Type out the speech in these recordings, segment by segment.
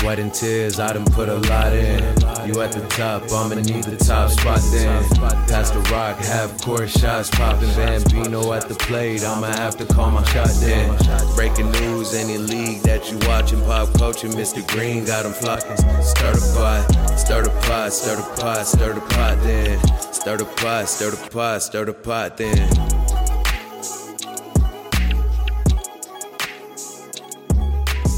sweat and tears, I done put a lot in. You at the top, I'ma need the top spot then. Pass the rock, have court shots popping. Bambino at the plate, I'ma have to call my shot then. Breaking news, any league that you watching, pop culture, Mr. Green got them flocking. Stir the pot, stir the pot, stir the pot, stir the pot then. Stir the pot, stir the pot, stir the pot then.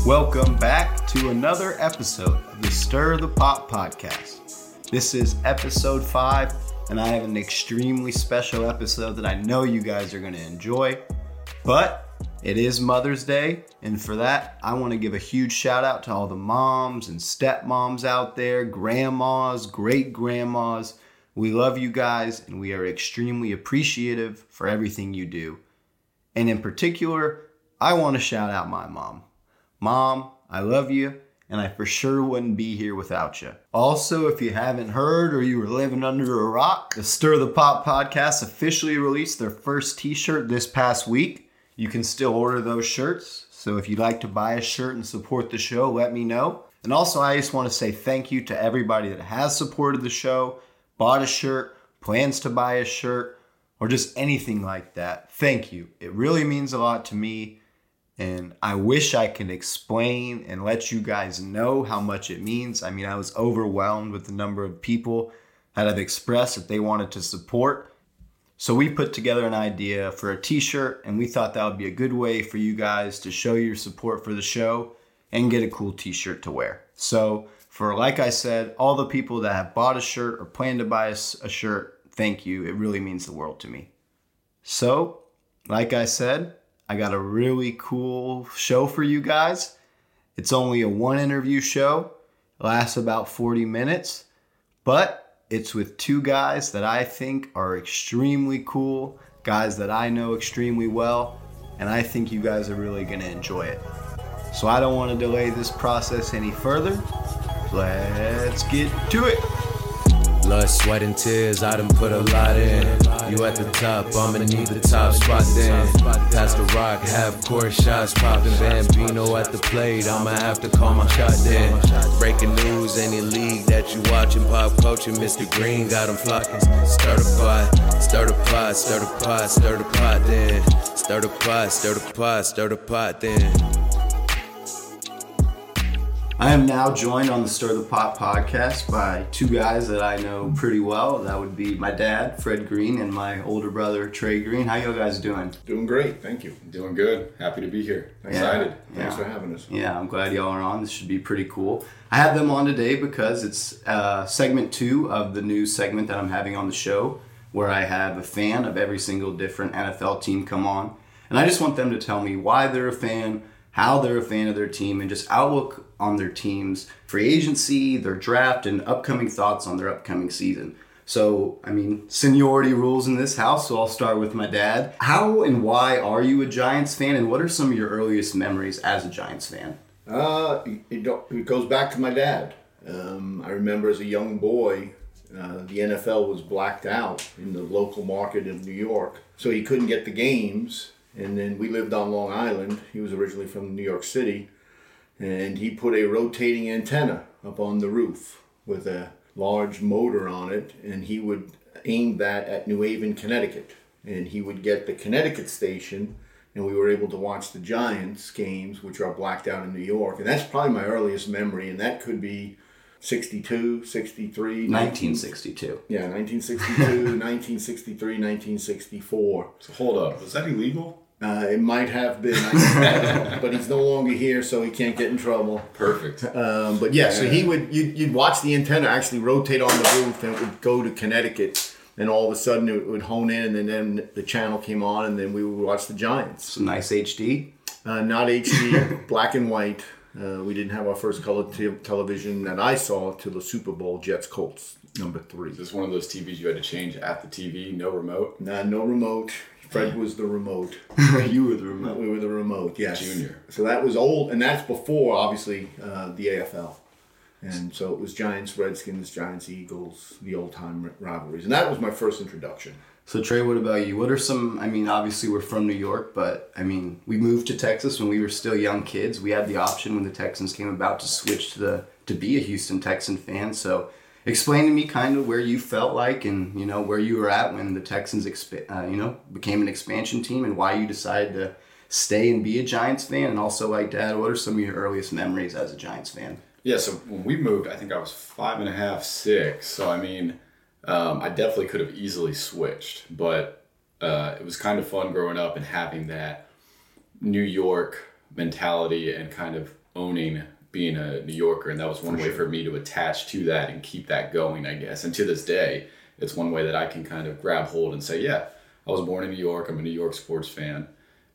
Welcome back to another episode of the Stir the Pot podcast. This is episode five, and I have an extremely special episode that I know you guys are going to enjoy. But it is Mother's Day, and for that, I want to give a huge shout out to all the moms and stepmoms out there, grandmas, great grandmas. We love you guys, and we are extremely appreciative for everything you do. And in particular, I want to shout out my mom. Mom, I love you, and I for sure wouldn't be here without you. Also, if you haven't heard or you were living under a rock, the Stir the Pot podcast officially released their first t shirt this past week. You can still order those shirts, so if you'd like to buy a shirt and support the show, let me know. And also, I just want to say thank you to everybody that has supported the show, bought a shirt, plans to buy a shirt, or just anything like that. Thank you. It really means a lot to me and I wish I could explain and let you guys know how much it means. I mean, I was overwhelmed with the number of people that have expressed that they wanted to support. So we put together an idea for a t-shirt and we thought that would be a good way for you guys to show your support for the show and get a cool t-shirt to wear. So for like I said, all the people that have bought a shirt or plan to buy a, a shirt, thank you. It really means the world to me. So, like I said, I got a really cool show for you guys. It's only a one interview show, it lasts about 40 minutes, but it's with two guys that I think are extremely cool, guys that I know extremely well, and I think you guys are really going to enjoy it. So I don't want to delay this process any further. Let's get to it. Blood, sweat, and tears, I done put a lot in. You at the top, I'ma need the top spot then. Pass the rock, half court shots popping. Bambino at the plate, I'ma have to call my shot then. Breaking news, any league that you watching, pop culture, Mr. Green got them flocking. Stir the pot, stir the pot, stir the pot, stir the pot then. Stir the pot, stir the pot, stir the pot then. I am now joined on the Stir the Pot podcast by two guys that I know pretty well. That would be my dad, Fred Green, and my older brother, Trey Green. How you all guys doing? Doing great, thank you. Doing good. Happy to be here. Excited. Yeah, Thanks yeah. for having us. Yeah, I'm glad y'all are on. This should be pretty cool. I have them on today because it's uh, segment two of the new segment that I'm having on the show, where I have a fan of every single different NFL team come on, and I just want them to tell me why they're a fan how they're a fan of their team and just outlook on their team's free agency, their draft, and upcoming thoughts on their upcoming season. So, I mean, seniority rules in this house, so I'll start with my dad. How and why are you a Giants fan, and what are some of your earliest memories as a Giants fan? Uh, it, it goes back to my dad. Um, I remember as a young boy, uh, the NFL was blacked out in the local market of New York, so he couldn't get the games and then we lived on Long Island. He was originally from New York City. And he put a rotating antenna up on the roof with a large motor on it. And he would aim that at New Haven, Connecticut. And he would get the Connecticut station. And we were able to watch the Giants games, which are blacked out in New York. And that's probably my earliest memory. And that could be 62, 63. 1962. Yeah, 1962, 1963, 1964. So hold up, was that illegal? Uh, it might have been, but he's no longer here, so he can't get in trouble. Perfect. Um, but yeah, so he would you'd, you'd watch the antenna actually rotate on the roof, and it would go to Connecticut, and all of a sudden it would hone in, and then the channel came on, and then we would watch the Giants. Some nice HD. Uh, not HD, black and white. Uh, we didn't have our first color television that I saw till the Super Bowl Jets Colts number three. Is this one of those TVs you had to change at the TV? No remote. Nah, no remote. Fred was the remote. you were the remote. We were the remote. Yes. Junior. So that was old, and that's before obviously uh, the AFL. And so it was Giants, Redskins, Giants, Eagles, the old time rivalries, and that was my first introduction. So Trey, what about you? What are some? I mean, obviously we're from New York, but I mean, we moved to Texas when we were still young kids. We had the option when the Texans came about to switch to the to be a Houston Texan fan. So explain to me kind of where you felt like and you know where you were at when the Texans exp- uh, you know became an expansion team and why you decided to stay and be a Giants fan and also like dad what are some of your earliest memories as a Giants fan? Yeah so when we moved I think I was five and a half six. So I mean um, I definitely could have easily switched, but uh, it was kind of fun growing up and having that New York mentality and kind of owning being a New Yorker. And that was one for way sure. for me to attach to that and keep that going, I guess. And to this day, it's one way that I can kind of grab hold and say, yeah, I was born in New York. I'm a New York sports fan.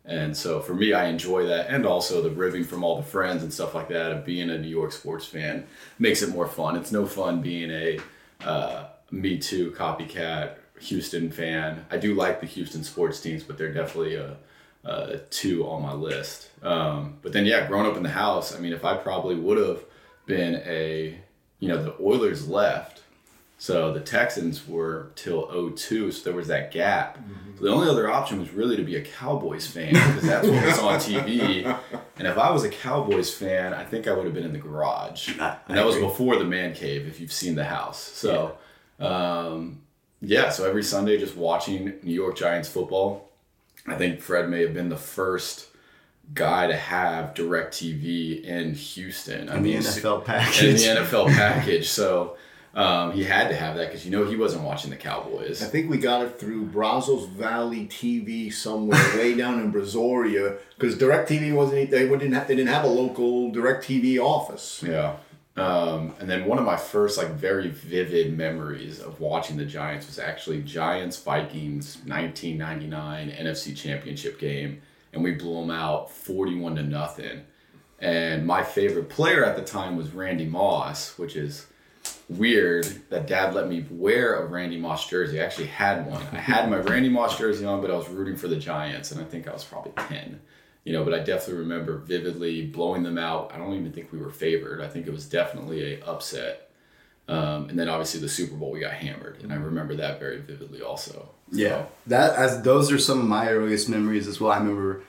And so for me, I enjoy that. And also the ribbing from all the friends and stuff like that of being a New York sports fan makes it more fun. It's no fun being a, uh, me Too copycat Houston fan. I do like the Houston sports teams, but they're definitely a, a two on my list. Um, but then, yeah, growing up in the house, I mean, if I probably would have been a, you know, the Oilers left. So the Texans were till 02, so there was that gap. Mm-hmm. So the only other option was really to be a Cowboys fan because that's what was on TV. And if I was a Cowboys fan, I think I would have been in the garage. And that was before the man cave, if you've seen the house. So um, yeah, so every Sunday just watching New York Giants football. I think Fred may have been the first guy to have DirecTV in Houston. I mean, the NFL package. In the NFL package. So um, he had to have that because you know he wasn't watching the Cowboys. I think we got it through Brazos Valley TV somewhere way down in Brazoria because DirecTV wasn't they didn't have, they didn't have a local DirecTV office. Yeah. Um, and then one of my first like very vivid memories of watching the Giants was actually Giants Vikings 1999 NFC Championship game, and we blew them out 41 to nothing. And my favorite player at the time was Randy Moss, which is weird that dad let me wear a Randy Moss jersey. I actually had one. I had my Randy Moss jersey on, but I was rooting for the Giants, and I think I was probably 10 you know, but I definitely remember vividly blowing them out. I don't even think we were favored. I think it was definitely a upset. Um, and then obviously the Super Bowl we got hammered, and I remember that very vividly also. So. Yeah, that as those are some of my earliest memories as well. I remember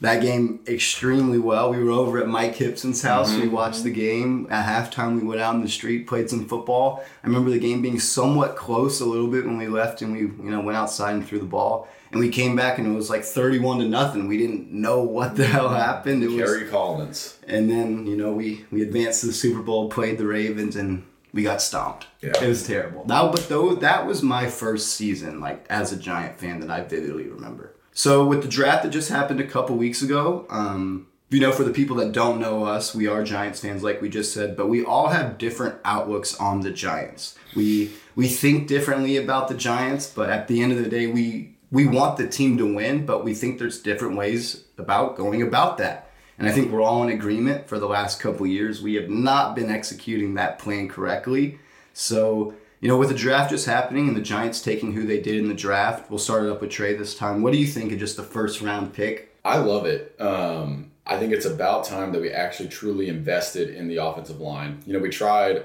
that game extremely well. We were over at Mike Gibson's house. Mm-hmm. We watched the game. At halftime, we went out in the street, played some football. I remember the game being somewhat close a little bit when we left and we, you know, went outside and threw the ball and we came back and it was like 31 to nothing. We didn't know what the hell happened. It Kerry was, Collins. And then, you know, we, we advanced to the Super Bowl, played the Ravens, and we got stomped. Yeah. It was terrible. That, but though, that was my first season, like, as a Giant fan that I vividly remember. So with the draft that just happened a couple weeks ago, um, you know, for the people that don't know us, we are Giants fans, like we just said, but we all have different outlooks on the Giants. We we think differently about the Giants, but at the end of the day, we we want the team to win, but we think there's different ways about going about that. And I think we're all in agreement for the last couple years. We have not been executing that plan correctly. So, you know, with the draft just happening and the Giants taking who they did in the draft, we'll start it up with Trey this time. What do you think of just the first round pick? I love it. Um, I think it's about time that we actually truly invested in the offensive line. You know, we tried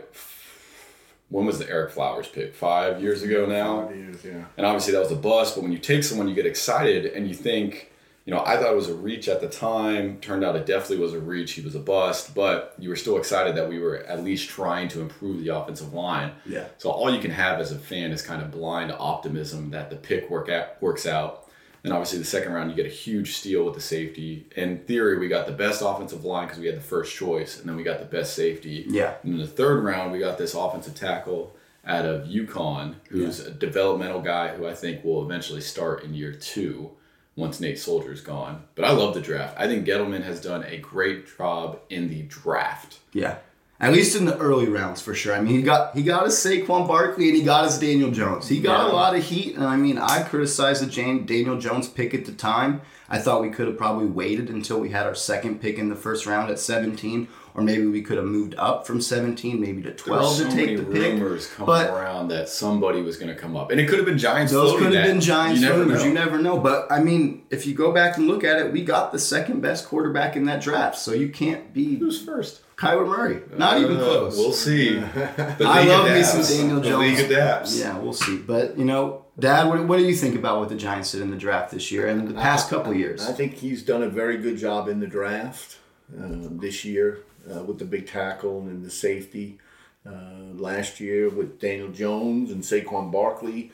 when was the Ereck Flowers pick? Five years ago now. Five years, yeah. And obviously that was a bust. But when you take someone, you get excited and you think, you know, I thought it was a reach at the time. Turned out it definitely was a reach. He was a bust, but you were still excited that we were at least trying to improve the offensive line. Yeah. So all you can have as a fan is kind of blind optimism that the pick work at, works out And obviously the second round you get a huge steal with the safety. In theory, we got the best offensive line because we had the first choice, and then we got the best safety. Yeah. And in the third round, we got this offensive tackle out of UConn, who's yeah. a developmental guy who I think will eventually start in year two once Nate Solder's gone. But I love the draft. I think Gettleman has done a great job in the draft. Yeah. At least in the early rounds, for sure. I mean, he got he got his Saquon Barkley and he got his Daniel Jones. He got yeah. a lot of heat, and I mean, I criticized the Jane Daniel Jones pick at the time. I thought we could have probably waited until we had our second pick in the first round at 17, or maybe we could have moved up from 17, maybe to 12 so to take the pick. rumors coming but around that somebody was going to come up, and it could have been Giants. Those could have been Giants. You never know. You never know. But I mean, if you go back and look at it, we got the second best quarterback in that draft, so you can't be who's first. Kyler Murray. Not even uh, close. We'll see. I love me some Daniel Jones. The league adapts. Yeah, we'll see. But you know, Dad, what, what do you think about what the Giants did in the draft this year and the past couple years? I think he's done a very good job in the draft uh, this year uh, with the big tackle and the safety. Uh, last year with Daniel Jones and Saquon Barkley.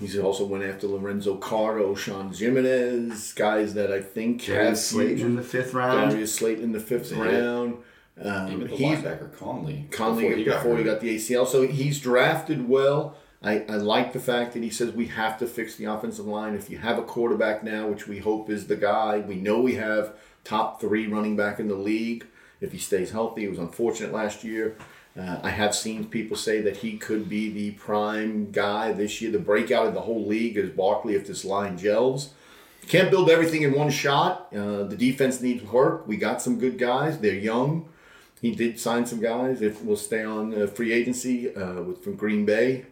He's also went after Lorenzo Carter, Sean Ximines, guys that I think Darius have Slayton in the fifth round. Darius Slayton in the fifth Yeah. round. Um, Even the he's linebacker Connelly. Connelly before he got, hurt. the ACL. So he's drafted well. I, I like the fact that he says we have to fix the offensive line. If you have a quarterback now, which we hope is the guy, we know we have top three running back in the league. If he stays healthy, it was unfortunate last year. Uh, I have seen people say that he could be the prime guy this year. The breakout of the whole league is Barkley if this line gels. Can't build everything in one shot. Uh, the defense needs work. We got some good guys. They're young. He did sign some guys. If we'll stay on uh, free agency uh, with from Green Bay,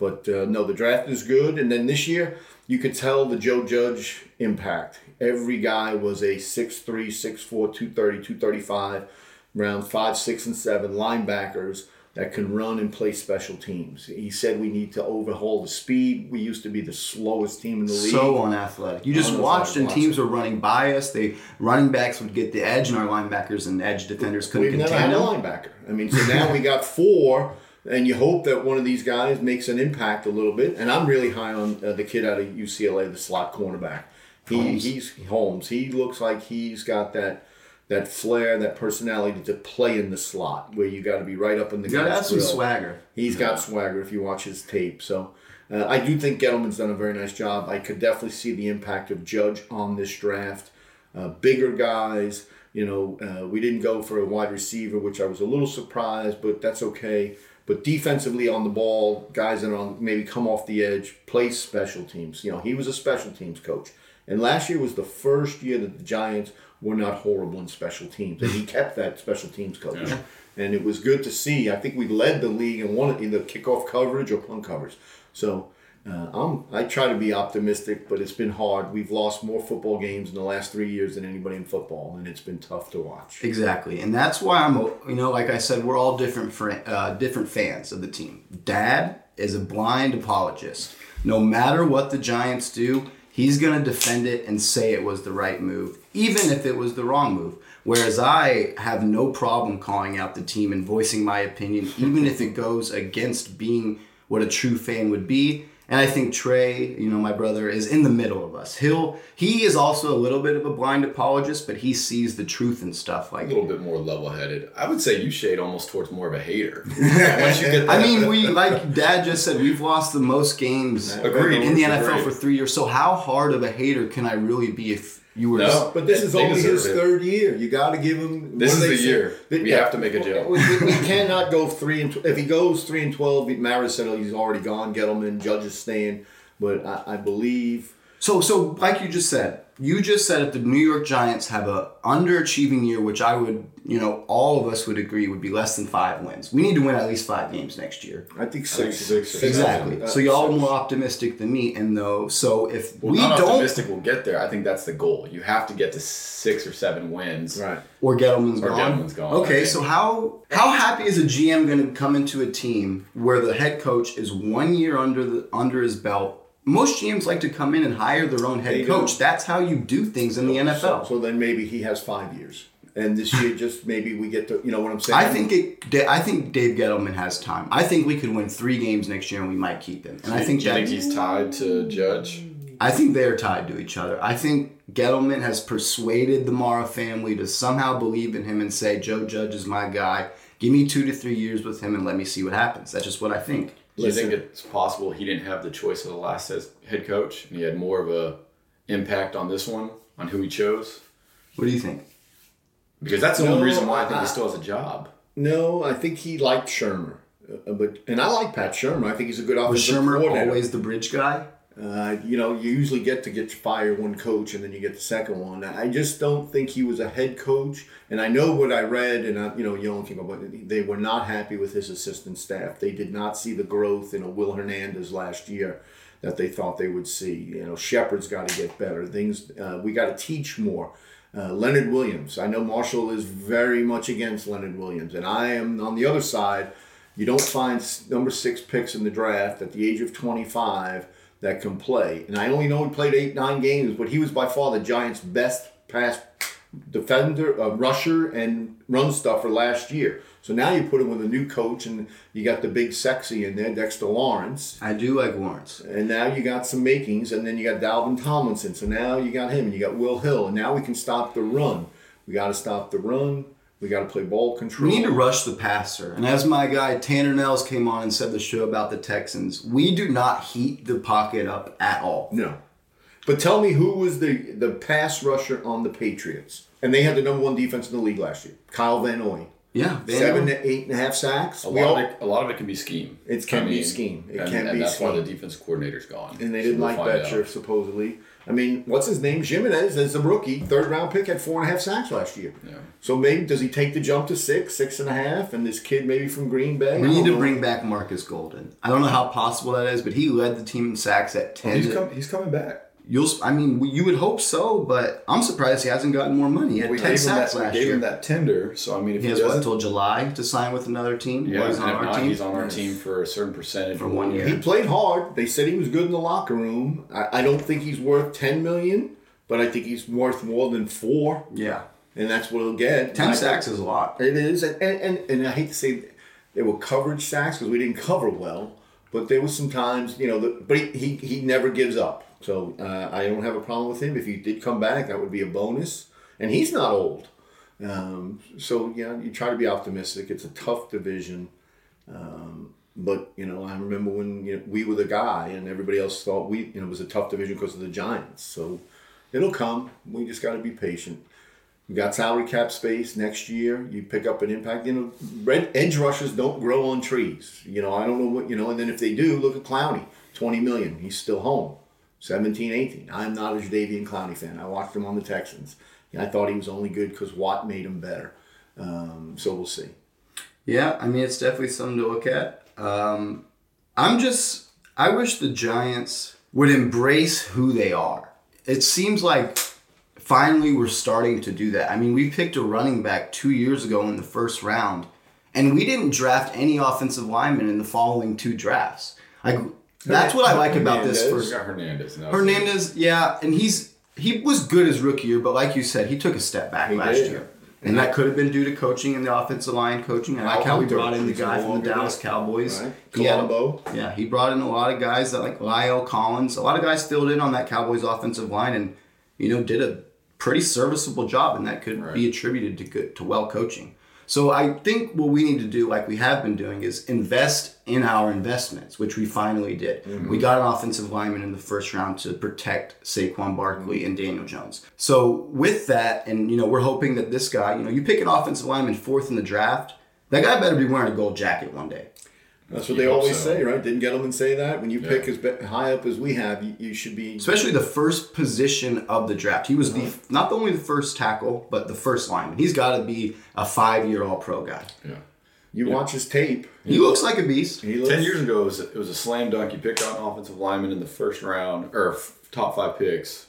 but uh, no, the draft is good. And then this year, you could tell the Joe Judge impact. Every guy was a 6'3", 6'4", 230, 235, round five, six, and seven linebackers that can run and play special teams. He said we need to overhaul the speed. We used to be the slowest team in the league. So unathletic. You just watched and teams were running by us. They running backs would get the edge, and our linebackers and edge defenders couldn't We've never contain had a linebacker. I mean, so now we got four, and you hope that one of these guys makes an impact a little bit. And I'm really high on uh, the kid out of UCLA, the slot cornerback. He, Holmes. He's Holmes. He looks like he's got that that flair, that personality to play in the slot, where you got to be right up in the You gotta have some swagger. He's got swagger if you watch his tape. So uh, I do think Gettleman's done a very nice job. I could definitely see the impact of Judge on this draft. Uh, bigger guys, you know, uh, we didn't go for a wide receiver, which I was a little surprised, but that's okay. But defensively on the ball, guys that are on maybe come off the edge, play special teams. You know, he was a special teams coach. And last year was the first year that the Giants were not horrible in special teams. And he kept that special teams coach. And it was good to see. I think we led the league in one either kickoff coverage or punt coverage. So uh, I'm, I try to be optimistic, but it's been hard. We've lost more football games in the last three years than anybody in football, and it's been tough to watch. Exactly, and that's why I'm. You know, like I said, we're all different. Fr- uh, different fans of the team. Dad is a blind apologist. No matter what the Giants do, he's gonna defend it and say it was the right move, even if it was the wrong move. Whereas I have no problem calling out the team and voicing my opinion, even if it goes against being what a true fan would be. And I think Trey, you know, my brother, is in the middle of us. He'll he is also a little bit of a blind apologist, but he sees the truth and stuff. Like a little bit more level-headed. I would say you shade almost towards more of a hater. Once you get I mean, we like Dad just said, we've lost the most games Agreed. in the NFL Agreed. for three years. So how hard of a hater can I really be if you were? No. But this is only his it. third year. You got to give him. This is the say? year. That- We have to make a jump. We, we- we cannot go three and tw- if he goes three and twelve. Maris said oh, he's already gone. Gettleman, Judge is staying, but I, I believe So so like you just said, you just said if the New York Giants have a underachieving year, which I would, you know, all of us would agree would be less than five wins. We need to win at least five games next year. I think think six. six or Exactly. seven. So y'all are more optimistic than me, and though so if Well, we not don't optimistic we'll get there. I think that's the goal. You have to get to six or seven wins. right. or Gettleman's Or gone. Gettleman's gone, Okay, okay. so how how happy is a GM going to come into a team where the head coach is one year under the under his belt? Most GMs like to come in and hire their own head They do. coach. That's how you do things in the NFL. So, so then maybe he has five years, and this year just maybe we get to you know what I'm saying. I think it. I think Dave Gettleman has time. I think we could win three games next year and we might keep him. And I think Do you that think he's tied to Judge? I think they're tied to each other. I think Gettleman has persuaded the Mara family to somehow believe in him and say, Joe Judge is my guy. Give me two to three years with him and let me see what happens. That's just what I think. Do you think it's possible he didn't have the choice of the last head coach and he had more of a impact on this one on who he chose? What do you think? Because that's the No, only reason why I think I- he still has a job. no, I think he liked Shurmur, uh, but and I like Pat Shurmur. I think he's a good Was Shurmur coordinator. always the bridge guy? Uh, you know, you usually get to get fire one coach and then you get the second one. I just don't think he was a head coach. And I know what I read, and I, you know, young people, but they were not happy with his assistant staff. They did not see the growth in a Will Hernandez last year that they thought they would see. You know, Shepard's got to get better. Things uh, we got to teach more. Uh, Leonard Williams. I know Marshall is very much against Leonard Williams, and I am on the other side. You don't find number six picks in the draft at the age of 25 that can play. And I only know he played eight, nine games, but he was by far the Giants' best pass defender, uh, rusher, and run stuffer last year. So now you put him with a new coach, and you got the big sexy in there, Dexter Lawrence. I do like Lawrence. And now you got some makings, and then you got Dalvin Tomlinson. So now you got him, and you got Will Hill, and now we can stop the run. We got to stop the run. We got to play ball control. We need to rush the passer. And as my guy Tanner Nels came on and said the show about the Texans, we do not heat the pocket up at all. No. But tell me who was the, the pass rusher on the Patriots? And they had the number one defense in the league last year. Kyle Van Noy. Yeah, Van Seven to eight and a half sacks. A lot, all- of it, a lot of it can be scheme. It can be scheme. It and, can and be that's why the defense coordinator's gone. and they didn't we'll like find Bettcher, supposedly. I mean, what's his name? Ximines as a rookie, third round pick, had four and a half sacks last year. Yeah. So maybe does he take the jump to six, six and a half, and this kid maybe from Green Bay? We need to know. bring back Marcus Golden. I don't know how possible that is, but he led the team in sacks at oh, ten. He's, com- he's coming back. You'll, I mean, you would hope so, but I'm surprised he hasn't gotten more money. He had We ten gave, him sacks that, we last gave year. him that tender, so I mean, if he he, has what until July to sign with another team. yeah, Or he's and on if our not, team. he's on our team for a certain percentage For one year. He played hard. They said he was good in the locker room. I, I don't think he's worth ten million, but I think he's worth more than four, Yeah, and that's what he'll get. ten I- sacks is a lot. It is, and and, and, and I hate to say they were coverage sacks because we didn't cover well, but there was some times, you know, the, but he, he, he never gives up. So uh, I don't have a problem with him. If he did come back, that would be a bonus. And he's not old. Um, so, yeah, you try to be optimistic. It's a tough division. Um, but, you know, I remember when you know, we were the guy and everybody else thought we, you know, it was a tough division because of the Giants. So it'll come. We just got to be patient. We got salary cap space next year. You pick up an impact. You know, red edge rushers don't grow on trees. You know, I don't know what you know. And then if they do, look at Clowney, twenty million. He's still home. 17, 18. I'm not a Jadeveon Clowney fan. I watched him on the Texans. I thought he was only good because Watt made him better. Um, so we'll see. Yeah, I mean, it's definitely something to look at. Um, I'm just, I wish the Giants would embrace who they are. It seems like finally we're starting to do that. I mean, we picked a running back two years ago in the first round, and we didn't draft any offensive linemen in the following two drafts. Like, that's what I like about this Hernandez. first. We got Hernandez. and Hernandez, yeah, and he's he was good his rookie year, but like you said, he took a step back He last did. year. And that could have been due to coaching and the offensive line coaching. I like how we brought in the guy from the Dallas there. Cowboys. Right. He had- yeah, he brought in a lot of guys that like La'el Collins. A lot of guys filled in on that Cowboys offensive line and you know did a pretty serviceable job, and that could Right. be attributed to good to well coaching. So I think what we need to do, like we have been doing, is invest in our investments, which we finally did. Mm-hmm. We got an offensive lineman in the first round to protect Saquon Barkley mm-hmm. and Daniel Jones. So with that, and you know, we're hoping that this guy, you know, you pick an offensive lineman fourth in the draft, that guy better be wearing a gold jacket one day. That's what You they always so. say, right? Didn't Gettleman say that? When you Yeah. pick as be- high up as we have, you, you should be. especially the first position of the draft. He was the uh-huh. not the only the first tackle, but the first lineman. He's got to be a five-year All-Pro guy. Yeah. You watch his tape. He looks like a beast. He looks, Ten years ago, it was, it was a slam dunk. You picked out an offensive lineman in the first round or f- top five picks.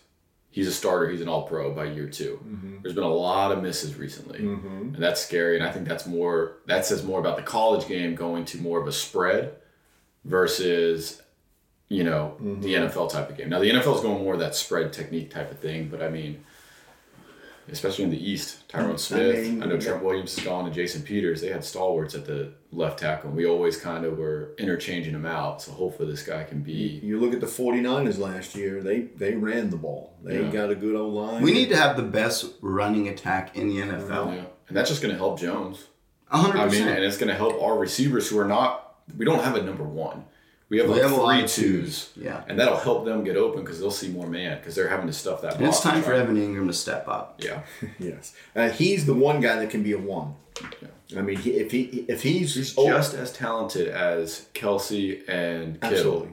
He's a starter. He's an All Pro by year 2 mm-hmm. There's been a lot of misses recently, mm-hmm. and that's scary. And I think that's more. That says more about the college game going to more of a spread versus, you know, the mm-hmm. NFL type of game. Now the NFL is going more of that spread technique type of thing, but I mean. Especially in the East, Tyron mm, Smith. I, mean, know. Trent Williams is gone, and Jason Peters. They had stalwarts at the left tackle. and We always kind of were interchanging them out. So hopefully this guy can be. You look at the 49ers last year, they they ran the ball. They Yeah. got a good old line. We need to have the best running attack in the NFL. Yeah, and that's just going to help Jones. A hundred I mean, and it's going to help our receivers who are not. We don't have a number one. We have We like have a lot three of twos. Yeah. and that'll help them get open because they'll see more man because they're having to stuff that. And it's box and time for Evan Engram to step up. Yeah, Yes, uh, he's the one guy that can be a one. Yeah. I mean, he, if he if he's, he's oh, just as talented as Kelce and Kittle absolutely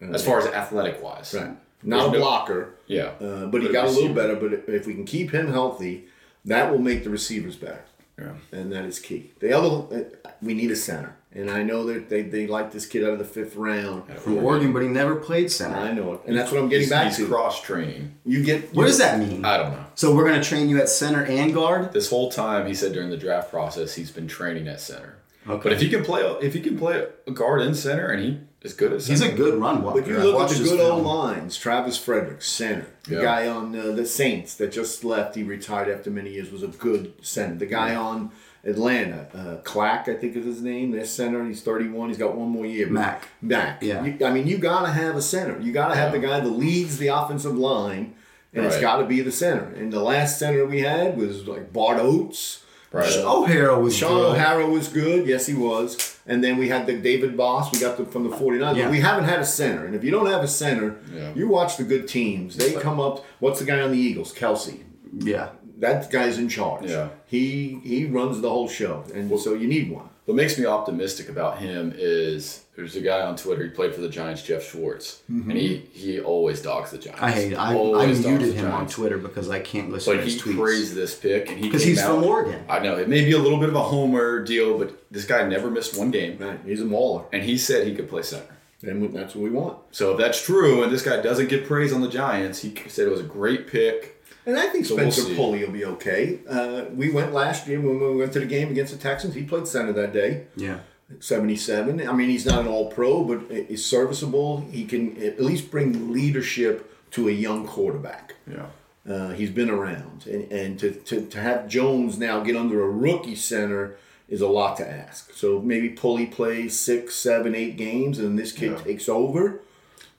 yeah. Uh, as far as athletic wise. right, not a There's no- blocker, Yeah, uh, but he got a little better. But if- if we can keep him healthy, that will make the receivers better. Yeah. and that is key. The other, uh, we need a center, and I know that they, they like this kid out of the fifth round. From Oregon, but he never played center. I know it, and that's what I'm getting he's, back he's to. cross training. You get What does that mean? I don't know. So we're gonna train you at center and guard? This whole time, he said during the draft process, he's been training at center. Okay. But if he can play, if he can play a guard in center, and he is good at He's a good run blocker. But you I've look at watched the his good film. old lines. Travis Frederick, center. The Yeah. guy on uh, the Saints that just left, he retired after many years, was a good center. The guy on Atlanta, uh, Clack, I think is his name. Their center. He's 31. He's got one more year. But- Mack. Mack. Yeah. You- I mean, you got to have a center. You got to have the guy that leads the offensive line, and it's got to be the center. And the last center we had was like Bart Oates. right? O'Hara was Sean good. O'Hara was good. Yes, he was. And then we had the David Baas. We got the, from the 49ers. Yeah. But we haven't had a center. And if you don't have a center, Yeah. you watch the good teams. They come up. What's the guy on the Eagles? Kelce. Yeah. That guy's in charge. Yeah. He he runs the whole show. And so you need one. What makes me optimistic about him is there's a guy on Twitter. He played for the Giants, Geoff Schwartz, mm-hmm. and he he always dogs the Giants. I hate. I, I muted him on Twitter because I can't listen But to his he tweets. praised this pick, and he 'Cause came he's from Oregon. I know it may be a little bit of a homer deal, but this guy never missed one game, Right. He's a mauler. and he said he could play center. And that's what we want. So if that's true, and this guy doesn't get praise on the Giants, he said it was a great pick. And I think So we'll Spencer see. Pulley will be okay. Uh, we went last year when we went to the game against the Texans. He played center that day. Yeah. 77. I mean, he's not an all pro, but he's serviceable. He can at least bring leadership to a young quarterback. Yeah. Uh, he's been around. And, and to, to, to have Jones now get under a rookie center is a lot to ask. So maybe Pulley plays six, seven, eight games, and this kid Yeah. takes over.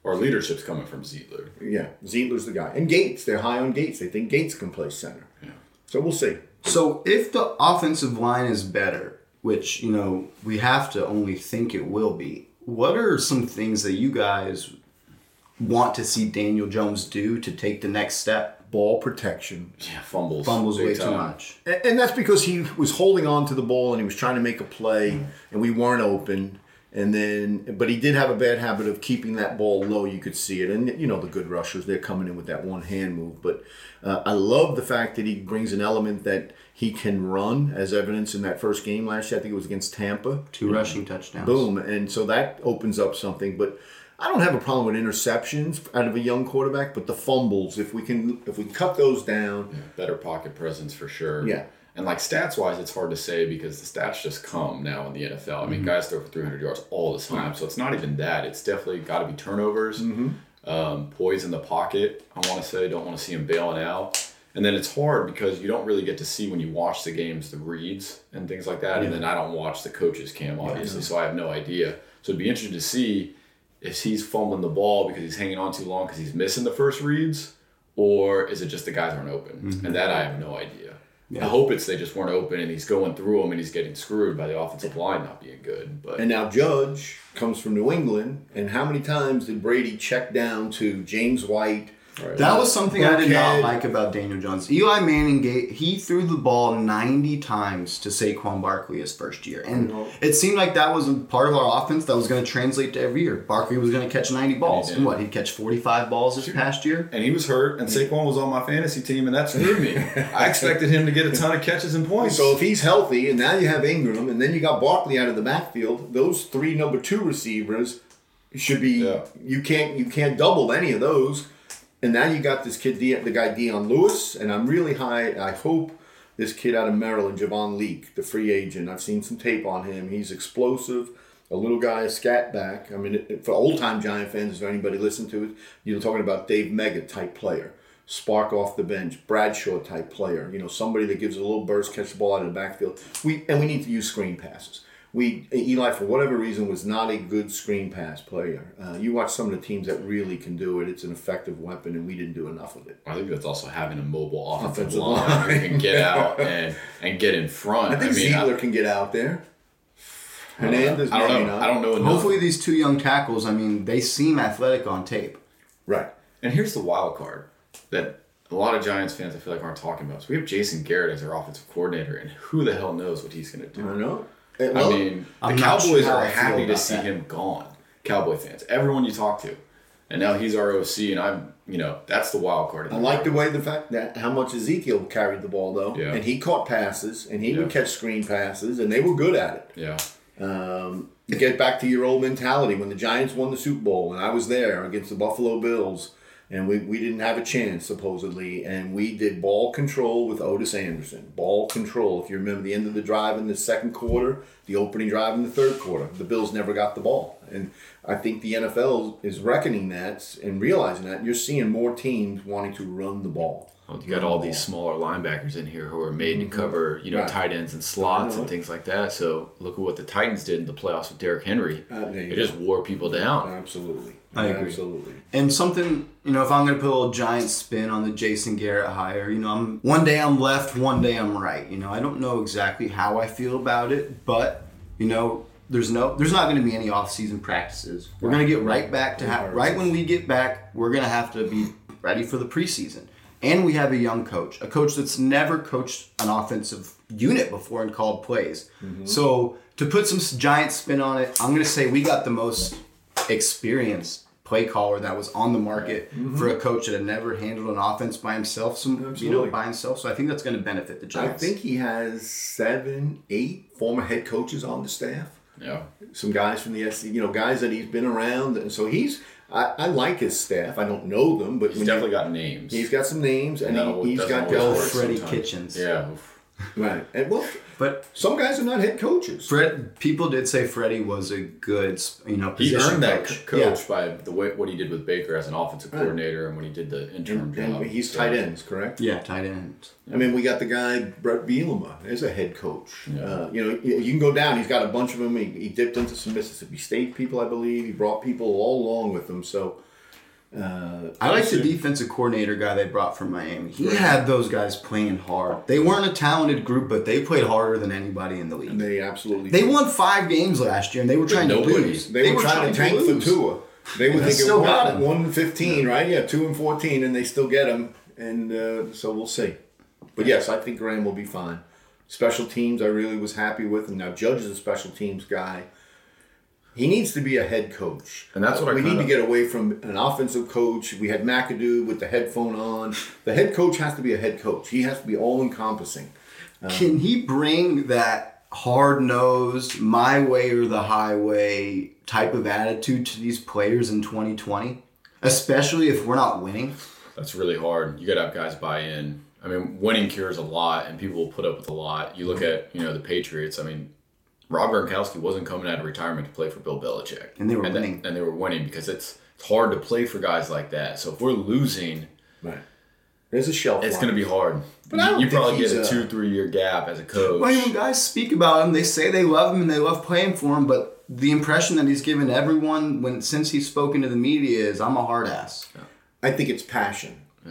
Our leadership's coming from Zeitler. Yeah, Zeitler's the guy. And Gates, they're high on Gates. They think Gates can play center. Yeah. So we'll see. So if the offensive line is better, which you know we have to only think it will be, what are some things that you guys want to see Daniel Jones do to take the next step? Ball protection. Yeah, fumbles. Fumbles big way too much. And, and that's because he was holding on to the ball and he was trying to make a play, mm. and we weren't open. And then, but he did have a bad habit of keeping that ball low. You could see it, and you know the good rushers they're coming in with that one hand move. But uh, I love the fact that he brings an element that he can run, as evidence in that first game last year. I think it was against Tampa. Two rushing touchdowns. Boom, and so that opens up something. But I don't have a problem with interceptions out of a young quarterback, but the fumbles, if we can, if we cut those down, better pocket presence for sure. Yeah. And like stats wise, it's hard to say because the stats just come now in the NFL. I Mm-hmm. mean, guys throw for 300 yards all the time. So it's not even that. It's definitely got to be turnovers, Mm-hmm. um, poise in the pocket. I want to say, don't want to see him bailing out. And then it's hard because you don't really get to see when you watch the games the reads and things like that. And then I don't watch the coaches cam obviously, so I have no idea. So it'd be interesting to see if he's fumbling the ball because he's hanging on too long because he's missing the first reads, or is it just the guys aren't open? And that I have no idea. I hope it's they just weren't open and he's going through them and he's getting screwed by the offensive line not being good. But And now Judge comes from New England, and how many times did Brady check down to James White? Right. That was something I did not like about Daniel Jones. Eli Manning gave, he threw the ball 90 times to Saquon Barkley his first year. And it seemed like that was a part of our offense that was going to translate to every year. Barkley was going to catch 90 balls. did. And what, he'd catch 45 balls this past year? and he was hurt, and Saquon was on my fantasy team, and that screwed me. I expected him to get a ton of catches and points. So if he's healthy, and now you have Engram, and then you got Barkley out of the backfield, those three number two receivers should be. Yeah. You can't you can't double any of those. And now you got this kid, the guy Dion Lewis, and I'm really high. I hope this kid out of Maryland, Javon Leake, the free agent. I've seen some tape on him. He's explosive. A little guy, a scat back. I mean, for old time Giant fans, if anybody listen to it, you're talking about Dave Meggett type player, spark off the bench, Bradshaw type player. You know, somebody that gives a little burst, catch the ball out of the backfield. We and we need to use screen passes. We Eli, for whatever reason, was not a good screen pass player. Uh, you watch some of the teams that really can do it; it's an effective weapon, and we didn't do enough of it. I think that's also having a mobile offensive, Offensive line, line. who can get out and, and get in front. I think mean, Zeitler can get out there. I, I don't Hernandez, know. I don't maybe know. not. I don't know enough. Hopefully, these two young tackles, I mean, they seem athletic on tape. Right. And here's the wild card that a lot of Giants fans I feel like aren't talking about. So we have Jason Garrett as our offensive coordinator, and who the hell knows what he's going to do? I know. Uh, I mean, the I'm not Cowboys sure are happy to see that. him gone. Cowboy fans, everyone you talk to, and now he's our OC, and I'm, you know, that's the wild card. in I like the way the fact that how much Ezekiel carried the ball though, Yeah. and he caught passes, and he would catch screen passes, and they were good at it. Yeah, Um, get back to your old mentality when the Giants won the Super Bowl, and I was there against the Buffalo Bills. And we, we didn't have a chance supposedly. And we did ball control with ottis anderson. Ball control. If you remember the end of the drive in the second quarter the opening drive in the third quarter the bills never got the ball and i think the nfl is reckoning that and realizing that you're seeing more teams wanting to run the ball Well, you got all these smaller linebackers in here who are made to cover, you know, Right. tight ends and slots and things like that. So look at what the Titans did in the playoffs with Derrick Henry. Uh, there it go. just wore people down. absolutely I agree. absolutely And something, you know, if I'm going to put a little giant spin on the Jason Garrett hire, you know, I'm one day I'm left, one day I'm right. You know, I don't know exactly how I feel about it, but you know, there's no, there's not going to be any off-season practices. We're going to get right back to ha- right when we get back. We're going to have to be ready for the preseason, and we have a young coach, a coach that's never coached an offensive unit before and called plays. Mm-hmm. So to put some giant spin on it, I'm going to say we got the most experienced play caller that was on the market mm-hmm. for a coach that had never handled an offense by himself. Some you know by himself. So I think that's going to benefit the Giants. i think he has seven eight former head coaches on the staff Yeah. some guys from the SC, you know, guys that he's been around, and so he's. I, I like his staff. I don't know them, but He's definitely you- got names. he's got some names, and No, it he, has got always Bill. Freddie. Kitchens. Yeah. Oof. Right, and well, but some guys are not head coaches. Fred, people did say Freddie was a good, you know, He position earned that coach. c- coach by the way what he did with Baker as an offensive coordinator and when he did the interim and, job. and he's So, tight ends, correct? Yeah, yeah, tight end. I mean, we got the guy Brett Bielema as a head coach. Yeah. Uh, you know, you you can go down. He's got a bunch of them. He, he dipped into some Mississippi State people, I believe. He brought people all along with him. So, uh, I like the defensive coordinator guy they brought from Miami. He had those guys playing hard. They weren't a talented group, but they played harder than anybody in the league. they absolutely. They won five games last year, and they were trying to lose. They, were, trying, to tank for. Tua. They were And they thinking still got him. one and fifteen, right? Yeah, two and fourteen, and they still get him. And uh, so we'll see. But yes, I think Graham will be fine. Special teams, I really was happy with, and now Judge is a special teams guy. He needs to be a head coach, And that's what I we need to get away from an offensive coach. We had McAdoo with the headphone on. The head coach has to be a head coach. He has to be all encompassing. Um, Can he bring that hard nosed, my way or the highway type of attitude to these players in 2020? Especially if we're not winning. That's really hard. You got to have guys buy in. I mean, winning cures a lot, and people will put up with a lot. You look at you know the Patriots. I mean, Rob Gronkowski wasn't coming out of retirement to play for Bill Belichick, And they were and winning. and they were winning because it's it's hard to play for guys like that. So if we're losing, Right. There's a shelf. it's going to be hard. But I don't you think probably get a a- two three year gap as a coach. Well, when guys speak about him, they say they love him and they love playing for him, but the impression that he's given everyone when since he's spoken to the media is I'm a hard ass. I think it's passion. I